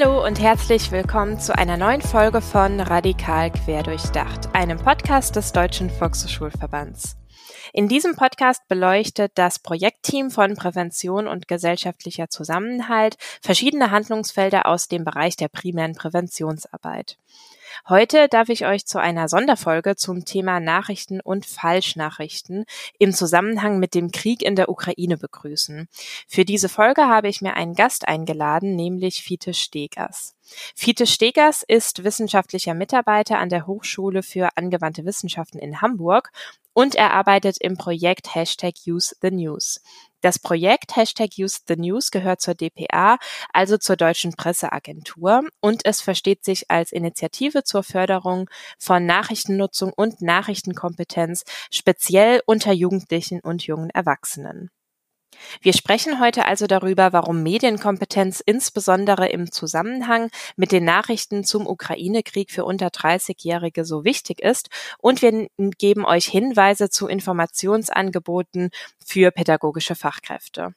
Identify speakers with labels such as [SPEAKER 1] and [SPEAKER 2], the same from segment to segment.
[SPEAKER 1] Hallo und herzlich willkommen zu einer neuen Folge von Radikal Querdurchdacht, einem Podcast des Deutschen Volkshochschulverbands. In diesem Podcast beleuchtet das Projektteam von Prävention und gesellschaftlicher Zusammenhalt verschiedene Handlungsfelder aus dem Bereich der primären Präventionsarbeit. Heute darf ich euch zu einer Sonderfolge zum Thema Nachrichten und Falschnachrichten im Zusammenhang mit dem Krieg in der Ukraine begrüßen. Für diese Folge habe ich mir einen Gast eingeladen, nämlich Fiete Stegers. Fiete Stegers ist wissenschaftlicher Mitarbeiter an der Hochschule für angewandte Wissenschaften in Hamburg und er arbeitet im Projekt Hashtag Use the News. Das Projekt Hashtag Use the News gehört zur DPA, also zur Deutschen Presseagentur, und es versteht sich als Initiative zur Förderung von Nachrichtennutzung und Nachrichtenkompetenz, speziell unter Jugendlichen und jungen Erwachsenen. Wir sprechen heute also darüber, warum Medienkompetenz insbesondere im Zusammenhang mit den Nachrichten zum Ukraine-Krieg für unter 30-Jährige so wichtig ist und wir geben euch Hinweise zu Informationsangeboten für pädagogische Fachkräfte.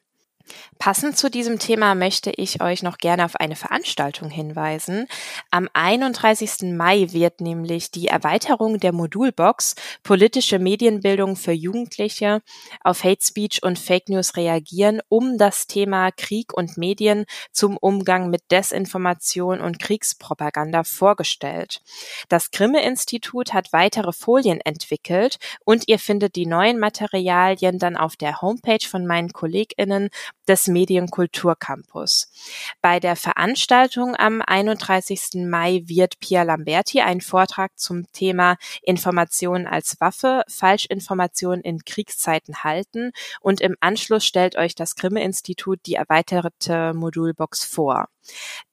[SPEAKER 1] Passend zu diesem Thema möchte ich euch noch gerne auf eine Veranstaltung hinweisen. Am 31. Mai wird nämlich die Erweiterung der Modulbox Politische Medienbildung für Jugendliche auf Hate Speech und Fake News reagieren, um das Thema Krieg und Medien zum Umgang mit Desinformation und Kriegspropaganda vorgestellt. Das Grimme-Institut hat weitere Folien entwickelt und ihr findet die neuen Materialien dann auf der Homepage von meinen KollegInnen des Medienkulturcampus. Bei der Veranstaltung am 31. Mai wird Pia Lamberti einen Vortrag zum Thema Information als Waffe, Falschinformation in Kriegszeiten halten und im Anschluss stellt euch das Grimme-Institut die erweiterte Modulbox vor.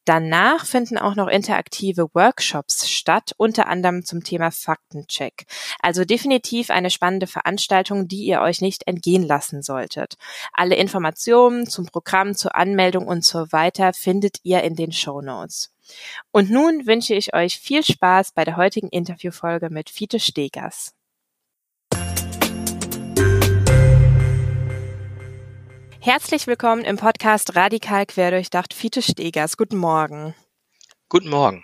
[SPEAKER 1] Danach finden auch noch interaktive Workshops statt, unter anderem zum Thema Faktencheck. Also definitiv eine spannende Veranstaltung, die ihr euch nicht entgehen lassen solltet. Alle Informationen zum Programm, zur Anmeldung und so weiter findet ihr in den Show Notes. Und nun wünsche ich euch viel Spaß bei der heutigen Interviewfolge mit Fiete Stegers. Herzlich willkommen im Podcast Radikal Querdurchdacht Fiete Stegers. Guten Morgen.
[SPEAKER 2] Guten Morgen.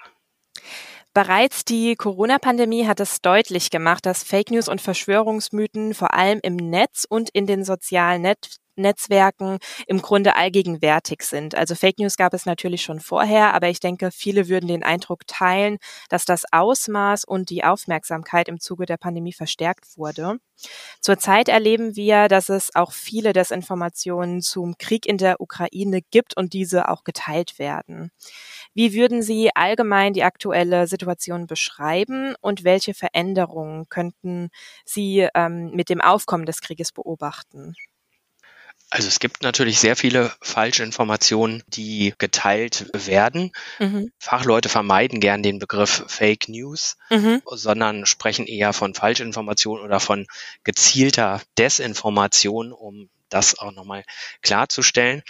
[SPEAKER 1] Bereits die Corona-Pandemie hat es deutlich gemacht, dass Fake News und Verschwörungsmythen vor allem im Netz und in den sozialen Net Netzwerken im Grunde allgegenwärtig sind. Also Fake News gab es natürlich schon vorher, aber ich denke, viele würden den Eindruck teilen, dass das Ausmaß und die Aufmerksamkeit im Zuge der Pandemie verstärkt wurde. Zurzeit erleben wir, dass es auch viele Desinformationen zum Krieg in der Ukraine gibt und diese auch geteilt werden. Wie würden Sie allgemein die aktuelle Situation beschreiben und welche Veränderungen könnten Sie ähm, mit dem Aufkommen des Krieges beobachten?
[SPEAKER 2] Also es gibt natürlich sehr viele Falschinformationen, die geteilt werden. Mhm. Fachleute vermeiden gern den Begriff Fake News, mhm. sondern sprechen eher von Falschinformationen oder von gezielter Desinformation, um das auch nochmal klarzustellen.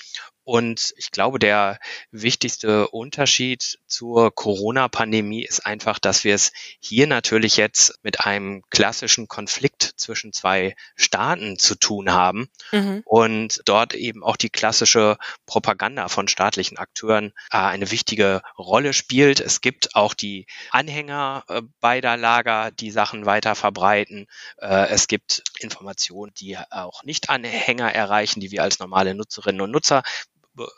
[SPEAKER 2] Und ich glaube, der wichtigste Unterschied zur Corona-Pandemie ist einfach, dass wir es hier natürlich jetzt mit einem klassischen Konflikt zwischen zwei Staaten zu tun haben mhm. und dort eben auch die klassische Propaganda von staatlichen Akteuren äh, eine wichtige Rolle spielt. Es gibt auch die Anhänger äh, beider Lager, die Sachen weiter verbreiten. Äh, es gibt Informationen, die auch nicht Anhänger erreichen, die wir als normale Nutzerinnen und Nutzer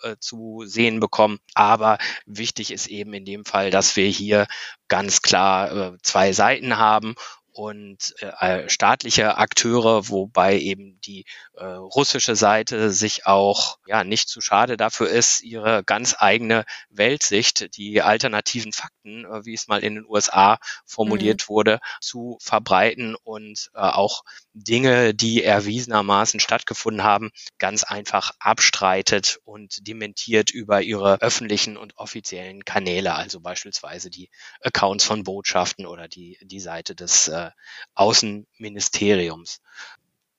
[SPEAKER 2] äh, zu sehen bekommen. Aber wichtig ist eben in dem Fall, dass wir hier ganz klar äh, zwei Seiten haben und äh, staatliche Akteure, wobei eben die äh, russische Seite sich auch ja nicht zu schade dafür ist, ihre ganz eigene Weltsicht, die alternativen Fakten, äh, wie es mal in den USA formuliert mhm. wurde, zu verbreiten und äh, auch Dinge, die erwiesenermaßen stattgefunden haben, ganz einfach abstreitet und dementiert über ihre öffentlichen und offiziellen Kanäle, also beispielsweise die Accounts von Botschaften oder die, die Seite des äh, Außenministeriums.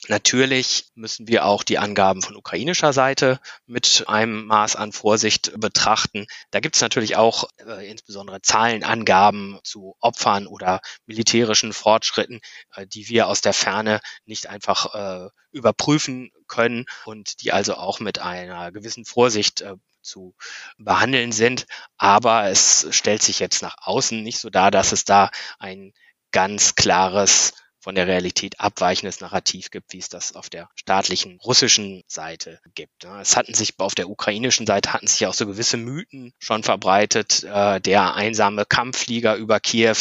[SPEAKER 2] Natürlich müssen wir auch die Angaben von ukrainischer Seite mit einem Maß an Vorsicht betrachten. Da gibt es natürlich auch äh, insbesondere Zahlenangaben zu Opfern oder militärischen Fortschritten, äh, die wir aus der Ferne nicht einfach äh, überprüfen können und die also auch mit einer gewissen Vorsicht äh, zu behandeln sind. Aber es stellt sich jetzt nach außen nicht so dar, dass es da ein ganz klares von der Realität abweichendes Narrativ gibt, wie es das auf der staatlichen russischen Seite gibt. Es hatten sich auf der ukrainischen Seite hatten sich auch so gewisse Mythen schon verbreitet. Äh, der einsame Kampfflieger über Kiew,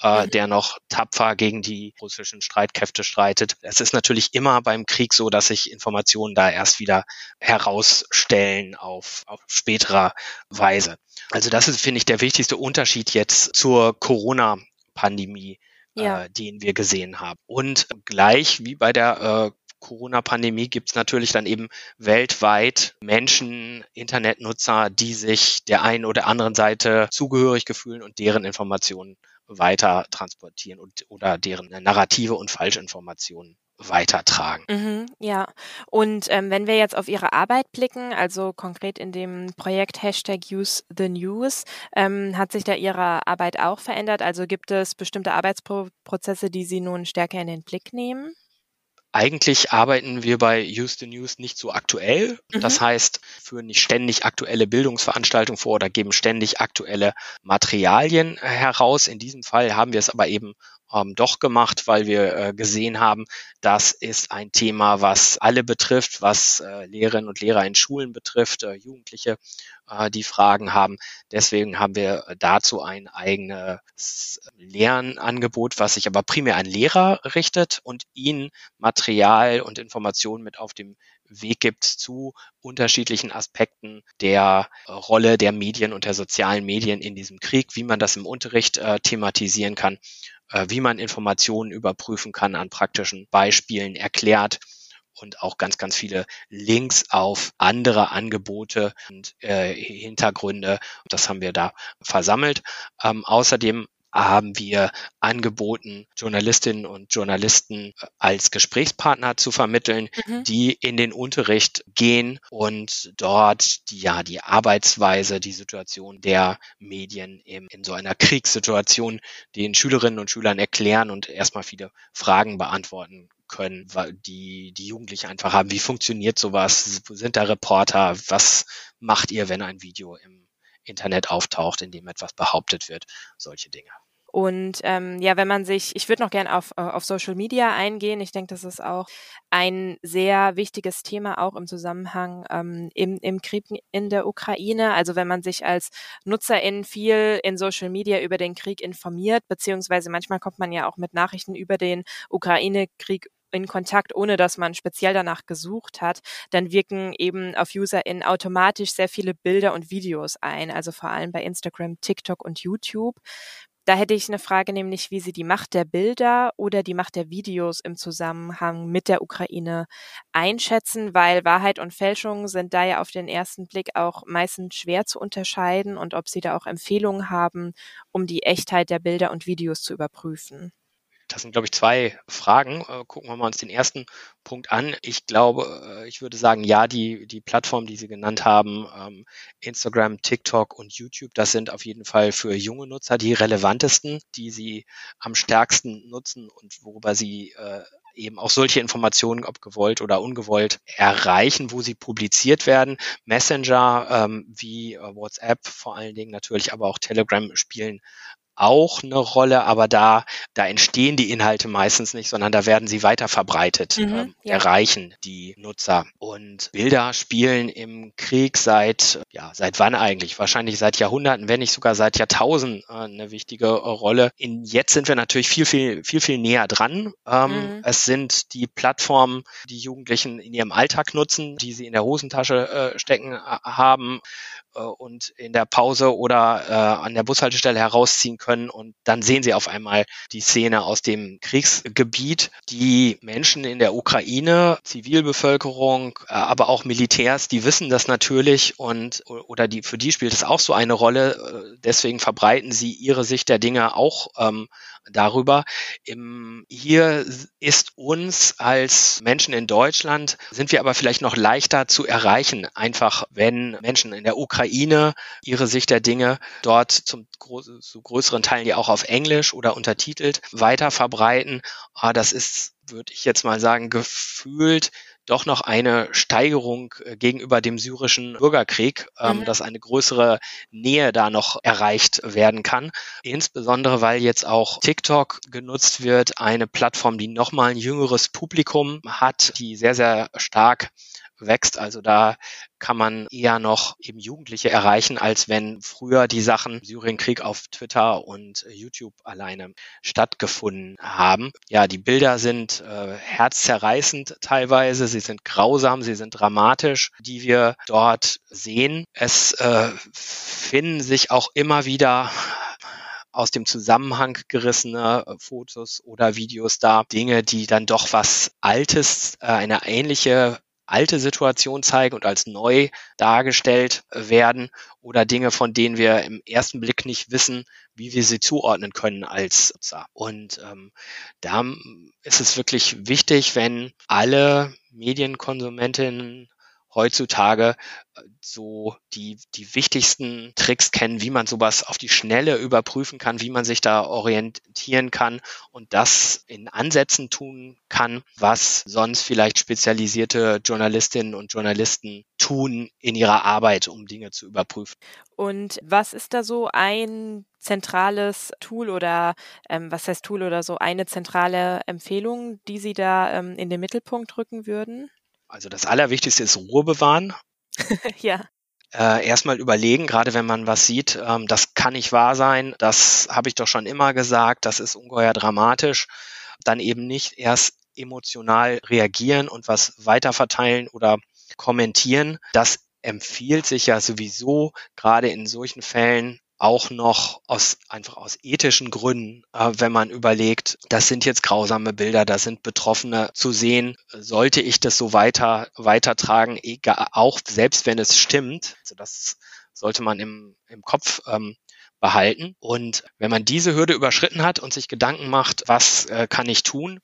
[SPEAKER 2] äh, mhm. der noch tapfer gegen die russischen Streitkräfte streitet. Es ist natürlich immer beim Krieg so, dass sich Informationen da erst wieder herausstellen auf, auf späterer Weise. Also das ist, finde ich, der wichtigste Unterschied jetzt zur Corona-Pandemie ja. äh, den wir gesehen haben. Und gleich wie bei der äh, Corona-Pandemie gibt es natürlich dann eben weltweit Menschen, Internetnutzer, die sich der einen oder anderen Seite zugehörig gefühlen und deren Informationen weiter transportieren und oder deren Narrative und Falschinformationen weitertragen.
[SPEAKER 1] Mhm, ja, und ähm, wenn wir jetzt auf Ihre Arbeit blicken, also konkret in dem Projekt Hashtag Use the News, ähm, hat sich da Ihre Arbeit auch verändert? Also gibt es bestimmte Arbeitsprozesse, die Sie nun stärker in den Blick nehmen?
[SPEAKER 2] Eigentlich arbeiten wir bei Use the News nicht so aktuell. Mhm. Das heißt, führen nicht ständig aktuelle Bildungsveranstaltungen vor oder geben ständig aktuelle Materialien heraus. In diesem Fall haben wir es aber eben ähm, doch gemacht, weil wir äh, gesehen haben, das ist ein Thema, was alle betrifft, was äh, Lehrerinnen und Lehrer in Schulen betrifft, äh, Jugendliche, äh, die Fragen haben. Deswegen haben wir dazu ein eigenes Lernangebot, was sich aber primär an Lehrer richtet und ihnen Material und Informationen mit auf dem Weg gibt zu unterschiedlichen Aspekten der Rolle der Medien und der sozialen Medien in diesem Krieg, wie man das im Unterricht äh, thematisieren kann äh, wie man Informationen überprüfen kann, an praktischen Beispielen erklärt und auch ganz, ganz viele Links auf andere Angebote und äh, Hintergründe. Das haben wir da versammelt. Ähm, außerdem haben wir angeboten, Journalistinnen und Journalisten äh, als Gesprächspartner zu vermitteln, mhm. die in den Unterricht gehen und dort die, ja, die Arbeitsweise, die Situation der Medien in, in so einer Kriegssituation den Schülerinnen und Schülern erklären und erstmal viele Fragen beantworten können, die, die Jugendliche einfach haben, wie funktioniert sowas, sind da Reporter, was macht ihr, wenn ein Video im Internet auftaucht, in dem etwas behauptet wird, solche Dinge.
[SPEAKER 1] Und ähm, ja, wenn man sich, ich würde noch gerne auf, äh, auf Social Media eingehen. Ich denke, das ist auch ein sehr wichtiges Thema, auch im Zusammenhang ähm, im, im Krieg in der Ukraine. Also wenn man sich als Nutzerin viel in Social Media über den Krieg informiert, beziehungsweise manchmal kommt man ja auch mit Nachrichten über den Ukraine-Krieg in Kontakt, ohne dass man speziell danach gesucht hat, dann wirken eben auf UserInnen automatisch sehr viele Bilder und Videos ein, also vor allem bei Instagram, TikTok und YouTube. Da hätte ich eine Frage, nämlich wie Sie die Macht der Bilder oder die Macht der Videos im Zusammenhang mit der Ukraine einschätzen, weil Wahrheit und Fälschung sind da ja auf den ersten Blick auch meistens schwer zu unterscheiden und ob Sie da auch Empfehlungen haben, um die Echtheit der Bilder und Videos zu überprüfen.
[SPEAKER 2] Das sind, glaube ich, zwei Fragen. Äh, gucken wir mal uns den ersten Punkt an. Ich glaube, äh, ich würde sagen, ja, die, die Plattformen, die Sie genannt haben, ähm, Instagram, TikTok und YouTube, das sind auf jeden Fall für junge Nutzer die relevantesten, die Sie am stärksten nutzen und worüber Sie äh, eben auch solche Informationen, ob gewollt oder ungewollt, erreichen, wo sie publiziert werden. Messenger ähm, wie WhatsApp vor allen Dingen natürlich, aber auch Telegram spielen auch eine Rolle, aber da, da entstehen die Inhalte meistens nicht, sondern da werden sie weiter verbreitet, mhm, ähm, ja. erreichen die Nutzer. Und Bilder spielen im Krieg seit, ja, seit wann eigentlich? Wahrscheinlich seit Jahrhunderten, wenn nicht sogar seit Jahrtausenden äh, eine wichtige äh, Rolle. In, jetzt sind wir natürlich viel, viel, viel, viel näher dran. Ähm, mhm. Es sind die Plattformen, die Jugendlichen in ihrem Alltag nutzen, die sie in der Hosentasche äh, stecken haben und in der Pause oder äh, an der Bushaltestelle herausziehen können. Und dann sehen sie auf einmal die Szene aus dem Kriegsgebiet. Die Menschen in der Ukraine, Zivilbevölkerung, äh, aber auch Militärs, die wissen das natürlich und oder die für die spielt es auch so eine Rolle. Äh, deswegen verbreiten sie ihre Sicht der Dinge auch ähm, darüber. Im, hier ist uns als Menschen in Deutschland, sind wir aber vielleicht noch leichter zu erreichen, einfach wenn Menschen in der Ukraine ihre Sicht der Dinge dort zum zu größeren Teilen ja auch auf Englisch oder untertitelt weiter verbreiten. Ah, das ist würde ich jetzt mal sagen, gefühlt doch noch eine Steigerung äh, gegenüber dem syrischen Bürgerkrieg, ähm, mhm. dass eine größere Nähe da noch erreicht werden kann. Insbesondere, weil jetzt auch TikTok genutzt wird, eine Plattform, die nochmal ein jüngeres Publikum hat, die sehr, sehr stark wächst. Also da kann man eher noch eben Jugendliche erreichen, als wenn früher die Sachen Syrienkrieg auf Twitter und YouTube alleine stattgefunden haben. Ja, die Bilder sind äh, herzzerreißend teilweise, sie sind grausam, sie sind dramatisch, die wir dort sehen. Es äh, finden sich auch immer wieder aus dem Zusammenhang gerissene Fotos oder Videos da, Dinge, die dann doch was Altes, äh, eine ähnliche alte Situation zeigen und als neu dargestellt werden oder Dinge, von denen wir im ersten Blick nicht wissen, wie wir sie zuordnen können als Nutzer. Und ähm, da ist es wirklich wichtig, wenn alle Medienkonsumentinnen heutzutage äh, so die, die wichtigsten Tricks kennen, wie man sowas auf die Schnelle überprüfen kann, wie man sich da orientieren kann und das in Ansätzen tun kann, was sonst vielleicht spezialisierte Journalistinnen und Journalisten tun in ihrer Arbeit, um Dinge zu überprüfen.
[SPEAKER 1] Und was ist da so ein zentrales Tool oder ähm, was heißt Tool oder so eine zentrale Empfehlung, die Sie da ähm, in den Mittelpunkt rücken würden?
[SPEAKER 2] Also das Allerwichtigste ist Ruhe bewahren.
[SPEAKER 1] ja.
[SPEAKER 2] Äh, erstmal überlegen, gerade wenn man was sieht, ähm, das kann nicht wahr sein, das habe ich doch schon immer gesagt, das ist ungeheuer dramatisch. Dann eben nicht erst emotional reagieren und was weiterverteilen oder kommentieren. Das empfiehlt sich ja sowieso gerade in solchen Fällen auch noch aus einfach aus ethischen Gründen, äh, wenn man überlegt, das sind jetzt grausame Bilder, da sind Betroffene zu sehen, sollte ich das so weiter weitertragen, egal, auch selbst wenn es stimmt. Also das sollte man im, im Kopf ähm, behalten. Und wenn man diese Hürde überschritten hat und sich Gedanken macht, was äh, kann ich tun,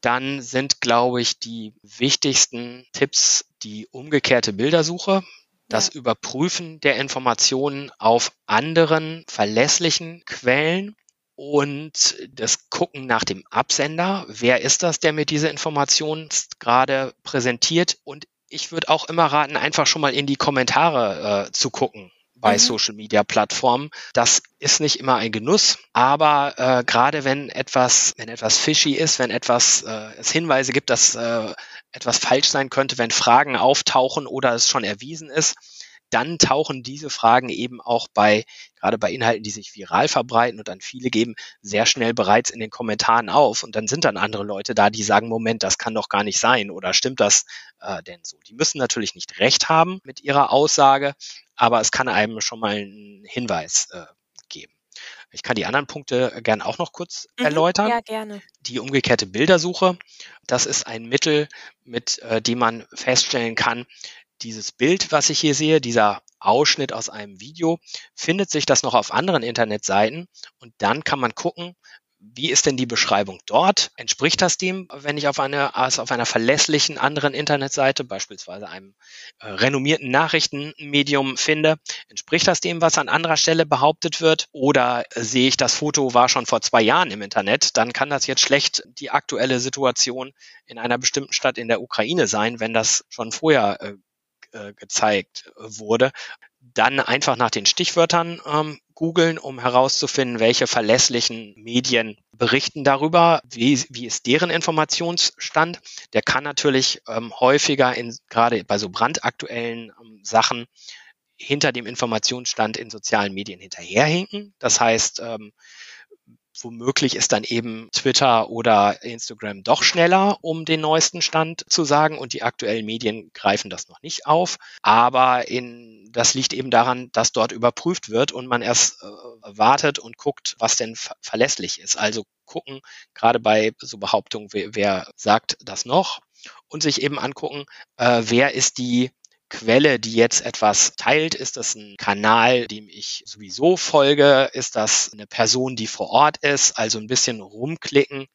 [SPEAKER 2] dann sind, glaube ich, die wichtigsten Tipps die umgekehrte Bildersuche das ja. Überprüfen der Informationen auf anderen verlässlichen Quellen und das Gucken nach dem Absender. Wer ist das, der mir diese Informationen gerade präsentiert? Und ich würde auch immer raten, einfach schon mal in die Kommentare äh, zu gucken bei mhm. Social Media Plattformen. Das ist nicht immer ein Genuss, aber äh, gerade wenn etwas, wenn etwas fishy ist, wenn etwas äh, es Hinweise gibt, dass äh, etwas falsch sein könnte, wenn Fragen auftauchen oder es schon erwiesen ist, dann tauchen diese Fragen eben auch bei, gerade bei Inhalten, die sich viral verbreiten und dann viele geben, sehr schnell bereits in den Kommentaren auf. Und dann sind dann andere Leute da, die sagen, Moment, das kann doch gar nicht sein oder stimmt das äh, denn so? Die müssen natürlich nicht recht haben mit ihrer Aussage, aber es kann einem schon mal einen Hinweis äh. Ich kann die anderen Punkte gern auch noch kurz mhm, erläutern.
[SPEAKER 1] Ja, gerne.
[SPEAKER 2] Die umgekehrte Bildersuche, das ist ein Mittel, mit äh, dem man feststellen kann, dieses Bild, was ich hier sehe, dieser Ausschnitt aus einem Video, findet sich das noch auf anderen Internetseiten und dann kann man gucken, wie ist denn die Beschreibung dort? Entspricht das dem, wenn ich auf, eine, also auf einer verlässlichen anderen Internetseite, beispielsweise einem äh, renommierten Nachrichtenmedium finde? Entspricht das dem, was an anderer Stelle behauptet wird? Oder sehe ich, das Foto war schon vor zwei Jahren im Internet? Dann kann das jetzt schlecht die aktuelle Situation in einer bestimmten Stadt in der Ukraine sein, wenn das schon vorher äh, äh, gezeigt wurde. Dann einfach nach den Stichwörtern ähm, googeln, um herauszufinden, welche verlässlichen Medien berichten darüber, wie, wie ist deren Informationsstand. Der kann natürlich ähm, häufiger in, gerade bei so brandaktuellen ähm, Sachen hinter dem Informationsstand in sozialen Medien hinterherhinken. Das heißt, ähm, womöglich ist dann eben Twitter oder Instagram doch schneller, um den neuesten Stand zu sagen und die aktuellen Medien greifen das noch nicht auf. Aber in, das liegt eben daran, dass dort überprüft wird und man erst äh, wartet und guckt, was denn verlässlich ist. Also gucken, gerade bei so Behauptungen, wer, wer sagt das noch und sich eben angucken, äh, wer ist die Quelle, die jetzt etwas teilt? Ist das ein Kanal, dem ich sowieso folge? Ist das eine Person, die vor Ort ist? Also ein bisschen rumklicken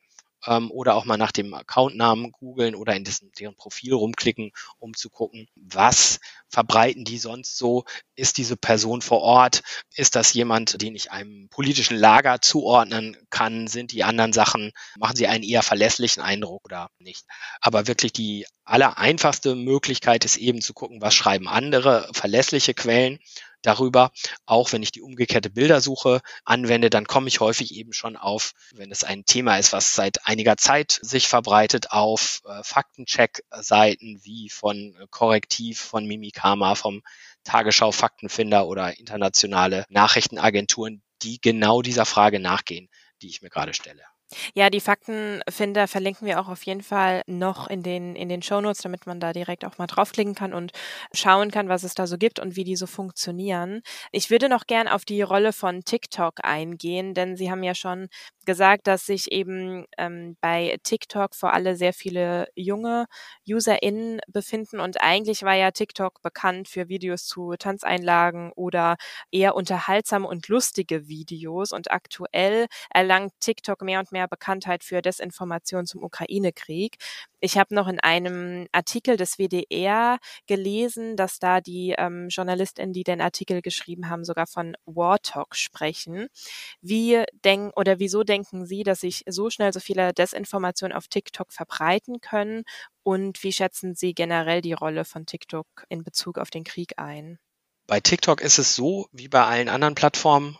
[SPEAKER 2] ähm, oder auch mal nach dem Accountnamen googeln oder in dessen, deren Profil rumklicken, um zu gucken, was verbreiten die sonst so? Ist diese Person vor Ort? Ist das jemand, den ich einem politischen Lager zuordnen kann? Sind die anderen Sachen, machen sie einen eher verlässlichen Eindruck oder nicht? Aber wirklich die aller einfachste Möglichkeit ist eben zu gucken, was schreiben andere verlässliche Quellen darüber. Auch wenn ich die umgekehrte Bildersuche anwende, dann komme ich häufig eben schon auf, wenn es ein Thema ist, was seit einiger Zeit sich verbreitet, auf äh, Faktencheck-Seiten wie von äh, Korrektiv, von Mimikama, vom Tagesschau Faktenfinder oder internationale Nachrichtenagenturen, die genau dieser Frage nachgehen, die ich mir gerade stelle.
[SPEAKER 1] Ja, die Faktenfinder verlinken wir auch auf jeden Fall noch in den, in den Shownotes, damit man da direkt auch mal draufklicken kann und schauen kann, was es da so gibt und wie die so funktionieren. Ich würde noch gern auf die Rolle von TikTok eingehen, denn Sie haben ja schon gesagt, dass sich eben ähm, bei TikTok vor allem sehr viele junge UserInnen befinden und eigentlich war ja TikTok bekannt für Videos zu Tanzeinlagen oder eher unterhaltsame und lustige Videos und aktuell erlangt TikTok mehr und mehr mehr Bekanntheit für Desinformation zum Ukraine-Krieg. Ich habe noch in einem Artikel des WDR gelesen, dass da die ähm, JournalistInnen, die den Artikel geschrieben haben, sogar von War Talk sprechen. Wie denken oder wieso denken Sie, dass sich so schnell so viele Desinformationen auf TikTok verbreiten können? Und wie schätzen Sie generell die Rolle von TikTok in Bezug auf den Krieg ein?
[SPEAKER 2] Bei TikTok ist es so, wie bei allen anderen Plattformen,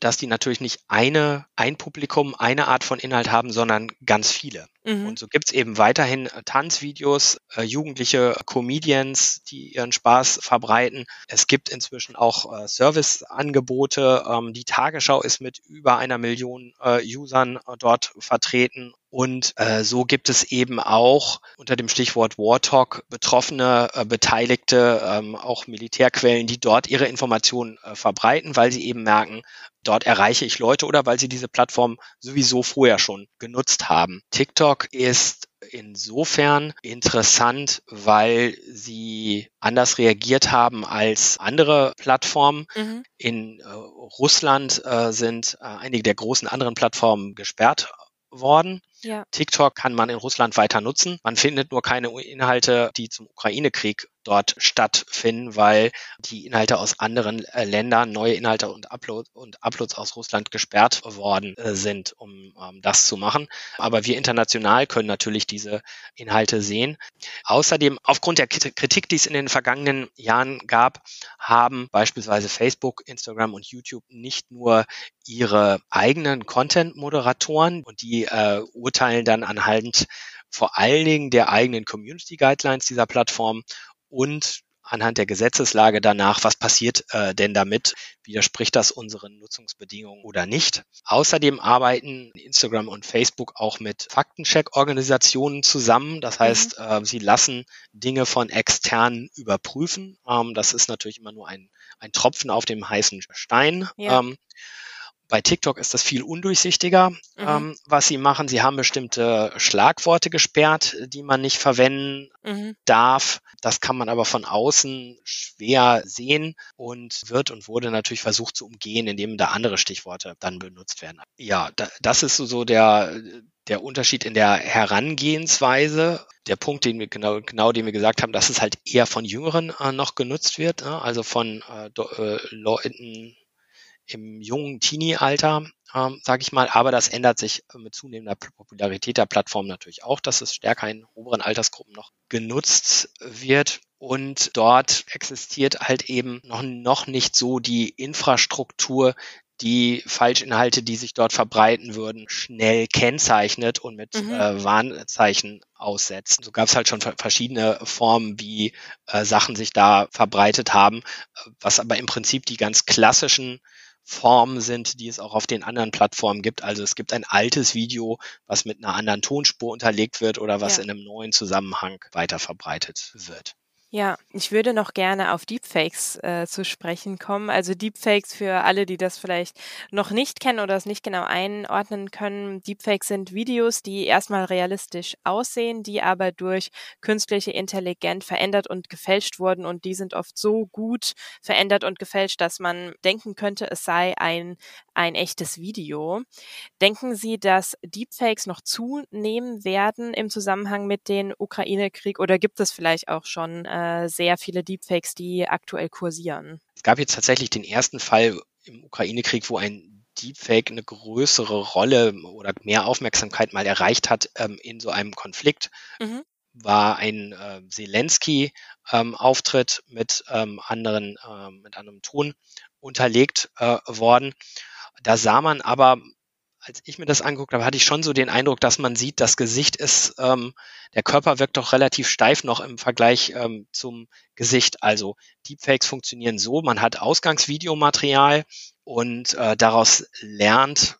[SPEAKER 2] dass die natürlich nicht eine, ein Publikum, eine Art von Inhalt haben, sondern ganz viele. Mhm. Und so gibt's eben weiterhin äh, Tanzvideos, äh, jugendliche Comedians, die ihren Spaß verbreiten. Es gibt inzwischen auch äh, Serviceangebote. Ähm, die Tagesschau ist mit über einer Million äh, Usern äh, dort vertreten. Und äh, so gibt es eben auch unter dem Stichwort War Talk Betroffene, Beteiligte, ähm, auch Militärquellen, die dort ihre Informationen verbreiten, weil sie eben merken, dort erreiche ich Leute oder weil sie diese Plattform sowieso vorher schon genutzt haben. TikTok ist insofern interessant, weil sie anders reagiert haben als andere Plattformen. Mhm. In äh, Russland äh, sind äh, einige der großen anderen Plattformen gesperrt worden. Ja. TikTok kann man in Russland weiter nutzen. Man findet nur keine Inhalte, die zum Ukraine-Krieg dort stattfinden, weil die Inhalte aus anderen äh, Ländern, neue Inhalte und, Upload, und Uploads aus Russland gesperrt worden äh, sind, um ähm, das zu machen. Aber wir international können natürlich diese Inhalte sehen. Außerdem, aufgrund der Kritik, die es in den vergangenen Jahren gab, haben beispielsweise Facebook, Instagram und YouTube nicht nur ihre eigenen Content-Moderatoren und die äh, urteilen dann anhand vor allen Dingen der eigenen Community Guidelines dieser Plattform und anhand der Gesetzeslage danach, was passiert äh, denn damit? Widerspricht das unseren Nutzungsbedingungen oder nicht? Außerdem arbeiten Instagram und Facebook auch mit Faktencheck-Organisationen zusammen. Das mhm. heißt, mhm. äh, sie lassen Dinge von externen überprüfen. Ähm, das ist natürlich immer nur ein, ein Tropfen auf dem heißen Stein. Ja. Ähm, bei TikTok ist das viel undurchsichtiger, mhm. ähm, was sie machen. Sie haben bestimmte Schlagworte gesperrt, die man nicht verwenden mhm. darf. Das kann man aber von außen schwer sehen und wird und wurde natürlich versucht zu umgehen, indem da andere Stichworte dann benutzt werden. Ja, da, das ist so der, der Unterschied in der Herangehensweise. Der Punkt, den wir genau, genau den wir gesagt haben, dass es halt eher von Jüngeren äh, noch genutzt wird, äh, also von äh, äh Leuten im jungen Teenie-Alter, ähm, sage ich mal. Aber das ändert sich mit zunehmender Popularität der Plattform natürlich auch, dass es stärker in oberen Altersgruppen noch genutzt wird. Und dort existiert halt eben noch, noch nicht so die Infrastruktur, die Falschinhalte, die sich dort verbreiten würden, schnell kennzeichnet und mit mhm. äh, Warnzeichen aussetzt. So gab es halt schon verschiedene Formen, wie äh, Sachen sich da verbreitet haben, was aber im Prinzip die ganz klassischen Formen sind, die es auch auf den anderen Plattformen gibt. Also es gibt ein altes Video, was mit einer anderen Tonspur unterlegt wird oder was ja. in einem neuen Zusammenhang weiter verbreitet wird.
[SPEAKER 1] Ja, ich würde noch gerne auf Deepfakes äh, zu sprechen kommen. Also Deepfakes für alle, die das vielleicht noch nicht kennen oder es nicht genau einordnen können. Deepfakes sind Videos, die erstmal realistisch aussehen, die aber durch künstliche Intelligenz verändert und gefälscht wurden und die sind oft so gut verändert und gefälscht, dass man denken könnte, es sei ein ein echtes Video. Denken Sie, dass Deepfakes noch zunehmen werden im Zusammenhang mit dem Ukraine-Krieg oder gibt es vielleicht auch schon äh, sehr viele Deepfakes, die aktuell kursieren?
[SPEAKER 2] Es gab jetzt tatsächlich den ersten Fall im Ukraine-Krieg, wo ein Deepfake eine größere Rolle oder mehr Aufmerksamkeit mal erreicht hat ähm, in so einem Konflikt. Mhm war ein äh, Zelensky-Auftritt ähm, mit ähm, anderen, äh, mit einem Ton unterlegt äh, worden. Da sah man aber, als ich mir das angeguckt habe, hatte ich schon so den Eindruck, dass man sieht, das Gesicht ist, ähm, der Körper wirkt doch relativ steif noch im Vergleich ähm, zum Gesicht. Also Deepfakes funktionieren so, man hat Ausgangsvideomaterial und äh, daraus lernt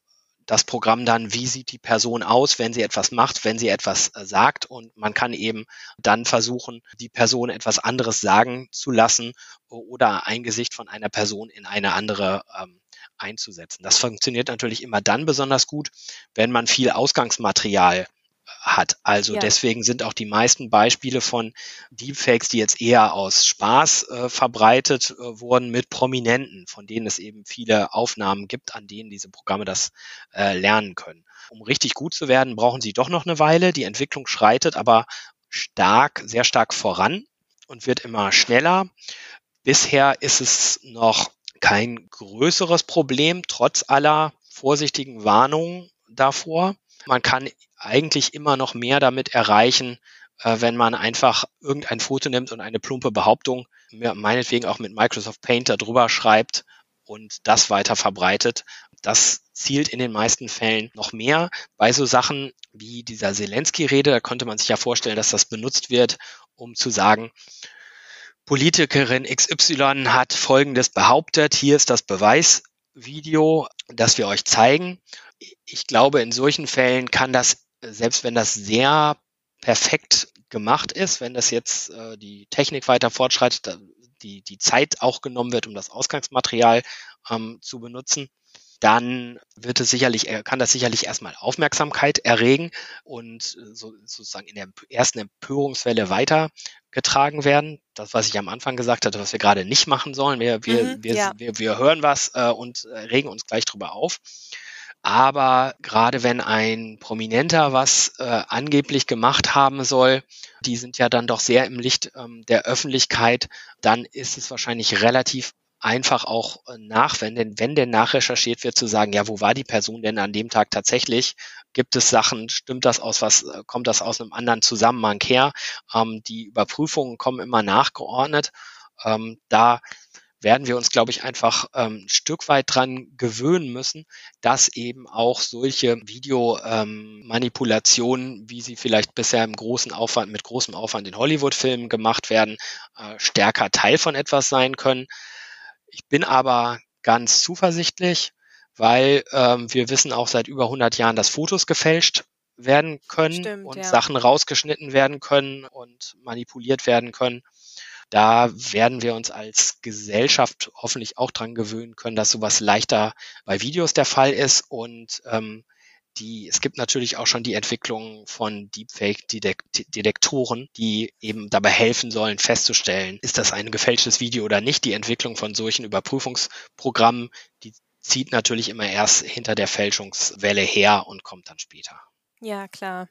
[SPEAKER 2] das Programm dann, wie sieht die Person aus, wenn sie etwas macht, wenn sie etwas äh, sagt. Und man kann eben dann versuchen, die Person etwas anderes sagen zu lassen oder ein Gesicht von einer Person in eine andere ähm, einzusetzen. Das funktioniert natürlich immer dann besonders gut, wenn man viel Ausgangsmaterial hat. Also ja. deswegen sind auch die meisten Beispiele von Deepfakes, die jetzt eher aus Spaß äh, verbreitet äh, wurden, mit Prominenten, von denen es eben viele Aufnahmen gibt, an denen diese Programme das äh, lernen können. Um richtig gut zu werden, brauchen sie doch noch eine Weile. Die Entwicklung schreitet aber stark, sehr stark voran und wird immer schneller. Bisher ist es noch kein größeres Problem, trotz aller vorsichtigen Warnungen davor. Man kann eigentlich immer noch mehr damit erreichen, äh, wenn man einfach irgendein Foto nimmt und eine plumpe Behauptung, meinetwegen auch mit Microsoft Paint darüber schreibt und das weiter verbreitet. Das zielt in den meisten Fällen noch mehr. Bei so Sachen wie dieser Zelensky-Rede, da konnte man sich ja vorstellen, dass das benutzt wird, um zu sagen, Politikerin XY hat Folgendes behauptet, hier ist das Beweisvideo, das wir euch zeigen. Ich glaube, in solchen Fällen kann das selbst wenn das sehr perfekt gemacht ist, wenn das jetzt äh, die Technik weiter fortschreitet, die, die Zeit auch genommen wird, um das Ausgangsmaterial ähm, zu benutzen, dann wird es sicherlich, kann das sicherlich erstmal Aufmerksamkeit erregen und äh, so, sozusagen in der ersten Empörungswelle weitergetragen werden. Das, was ich am Anfang gesagt hatte, was wir gerade nicht machen sollen. Wir, wir, mhm, wir, ja. wir, wir hören was äh, und äh, regen uns gleich drüber auf. Aber gerade wenn ein Prominenter was äh, angeblich gemacht haben soll, die sind ja dann doch sehr im Licht ähm, der Öffentlichkeit, dann ist es wahrscheinlich relativ einfach auch äh, nach, wenn denn, wenn denn nachrecherchiert wird, zu sagen, ja, wo war die Person denn an dem Tag tatsächlich? Gibt es Sachen, stimmt das aus was, äh, kommt das aus einem anderen Zusammenhang her? Ähm, die Überprüfungen kommen immer nachgeordnet. Ähm, da werden wir uns, glaube ich, einfach ähm, ein Stück weit dran gewöhnen müssen, dass eben auch solche Videomanipulationen, ähm, wie sie vielleicht bisher im großen Aufwand, mit großem Aufwand in Hollywood-Filmen gemacht werden, äh, stärker Teil von etwas sein können. Ich bin aber ganz zuversichtlich, weil ähm, wir wissen auch seit über 100 Jahren, dass Fotos gefälscht werden können Stimmt, und ja. Sachen rausgeschnitten werden können und manipuliert werden können da werden wir uns als Gesellschaft hoffentlich auch dran gewöhnen können, dass sowas leichter bei Videos der Fall ist und ähm, die, es gibt natürlich auch schon die Entwicklung von Deepfake-Detektoren, die eben dabei helfen sollen, festzustellen, ist das ein gefälschtes Video oder nicht. Die Entwicklung von solchen Überprüfungsprogrammen, die zieht natürlich immer erst hinter der Fälschungswelle her und kommt dann später.
[SPEAKER 1] Ja, klar.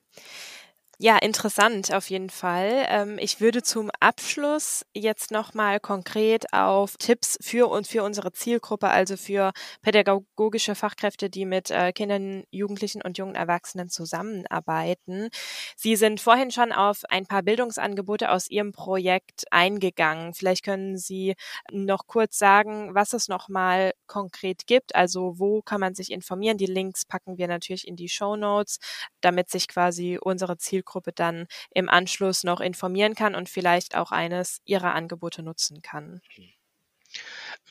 [SPEAKER 1] Ja, interessant auf jeden Fall. Ähm, ich würde zum Abschluss jetzt nochmal konkret auf Tipps für und für unsere Zielgruppe, also für pädagogische Fachkräfte, die mit äh, Kindern, Jugendlichen und jungen Erwachsenen zusammenarbeiten. Sie sind vorhin schon auf ein paar Bildungsangebote aus Ihrem Projekt eingegangen. Vielleicht können Sie noch kurz sagen, was es nochmal konkret gibt. Also wo kann man sich informieren? Die Links packen wir natürlich in die Show Notes, damit sich quasi unsere Zielgruppe Zielgruppe dann im Anschluss noch informieren kann und vielleicht auch eines ihrer Angebote nutzen kann.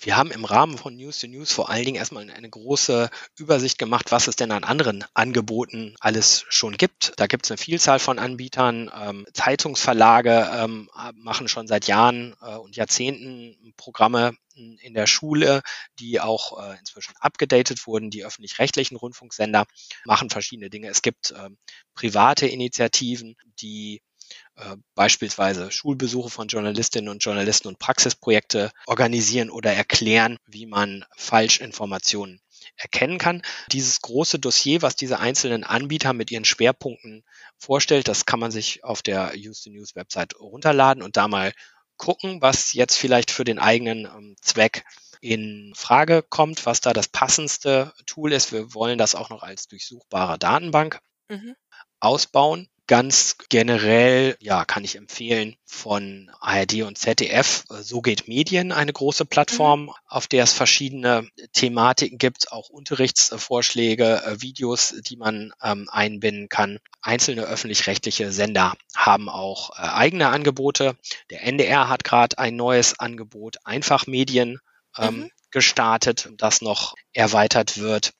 [SPEAKER 2] Wir haben im Rahmen von News to News vor allen Dingen erstmal eine große Übersicht gemacht, was es denn an anderen Angeboten alles schon gibt. Da gibt es eine Vielzahl von Anbietern. Ähm, Zeitungsverlage ähm, machen schon seit Jahren äh, und Jahrzehnten Programme in der Schule, die auch äh, inzwischen abgedatet wurden. Die öffentlich-rechtlichen Rundfunksender machen verschiedene Dinge. Es gibt äh, private Initiativen, die beispielsweise Schulbesuche von Journalistinnen und Journalisten und Praxisprojekte organisieren oder erklären, wie man Falschinformationen erkennen kann. Dieses große Dossier, was diese einzelnen Anbieter mit ihren Schwerpunkten vorstellt, das kann man sich auf der Use the News Website runterladen und da mal gucken, was jetzt vielleicht für den eigenen ähm, Zweck in Frage kommt, was da das passendste Tool ist. Wir wollen das auch noch als durchsuchbare Datenbank mhm. ausbauen. Ganz generell, ja, kann ich empfehlen von ARD und ZDF. So geht Medien, eine große Plattform, mhm. auf der es verschiedene Thematiken gibt, auch Unterrichtsvorschläge, äh, Videos, die man ähm, einbinden kann. Einzelne öffentlich-rechtliche Sender haben auch äh, eigene Angebote. Der NDR hat gerade ein neues Angebot, Einfachmedien ähm, mhm. gestartet, das noch erweitert wird.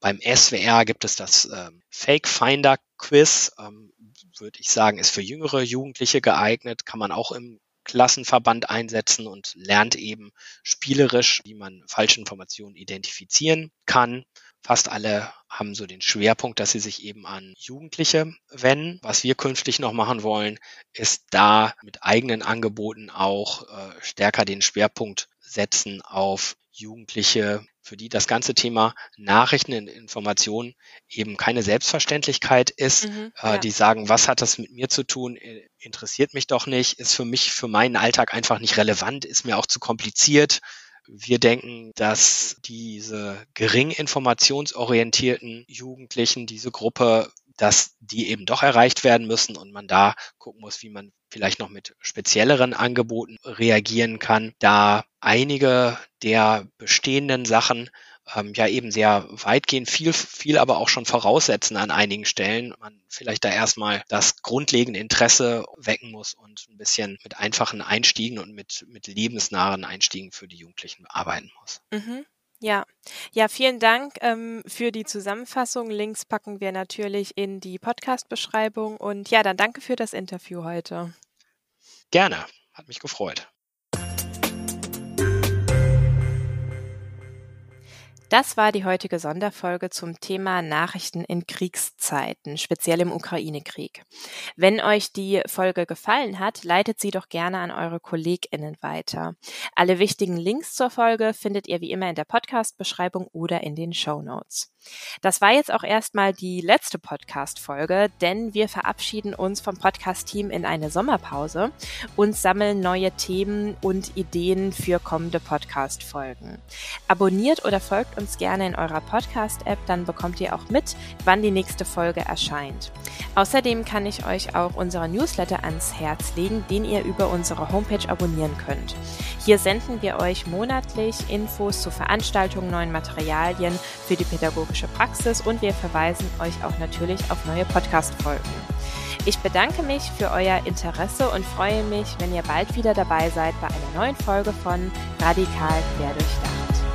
[SPEAKER 2] Beim SWR gibt es das ähm, Fake Finder Quiz, ähm, würde ich sagen, ist für jüngere Jugendliche geeignet, kann man auch im Klassenverband einsetzen und lernt eben spielerisch, wie man falsche Informationen identifizieren kann. Fast alle haben so den Schwerpunkt, dass sie sich eben an Jugendliche wenden. Was wir künftig noch machen wollen, ist da mit eigenen Angeboten auch äh, stärker den Schwerpunkt setzen auf Jugendliche, für die das ganze Thema Nachrichten und Informationen eben keine Selbstverständlichkeit ist, mhm, äh, ja. die sagen, was hat das mit mir zu tun, äh, interessiert mich doch nicht, ist für mich, für meinen Alltag einfach nicht relevant, ist mir auch zu kompliziert. Wir denken, dass diese gering informationsorientierten Jugendlichen, diese Gruppe dass die eben doch erreicht werden müssen und man da gucken muss, wie man vielleicht noch mit spezielleren Angeboten reagieren kann, da einige der bestehenden Sachen ähm, ja eben sehr weitgehend viel, viel aber auch schon voraussetzen an einigen Stellen. Man vielleicht da erstmal das grundlegende Interesse wecken muss und ein bisschen mit einfachen Einstiegen und mit, mit lebensnahen Einstiegen für die Jugendlichen arbeiten muss.
[SPEAKER 1] Mhm. Ja, ja, vielen Dank ähm, für die Zusammenfassung. Links packen wir natürlich in die Podcast-Beschreibung. Und ja, dann danke für das Interview heute.
[SPEAKER 2] Gerne, hat mich gefreut.
[SPEAKER 1] Das war die heutige Sonderfolge zum Thema Nachrichten in Kriegszeiten, speziell im Ukraine-Krieg. Wenn euch die Folge gefallen hat, leitet sie doch gerne an eure KollegInnen weiter. Alle wichtigen Links zur Folge findet ihr wie immer in der Podcast-Beschreibung oder in den Show Notes. Das war jetzt auch erstmal die letzte Podcast-Folge, denn wir verabschieden uns vom Podcast-Team in eine Sommerpause und sammeln neue Themen und Ideen für kommende Podcast-Folgen. Abonniert oder folgt uns gerne in eurer Podcast-App, dann bekommt ihr auch mit, wann die nächste Folge erscheint. Außerdem kann ich euch auch unsere Newsletter ans Herz legen, den ihr über unsere Homepage abonnieren könnt. Hier senden wir euch monatlich Infos zu Veranstaltungen, neuen Materialien für die pädagogische Praxis und wir verweisen euch auch natürlich auf neue Podcast-Folgen. Ich bedanke mich für euer Interesse und freue mich, wenn ihr bald wieder dabei seid bei einer neuen Folge von Radikal Querdurchdacht.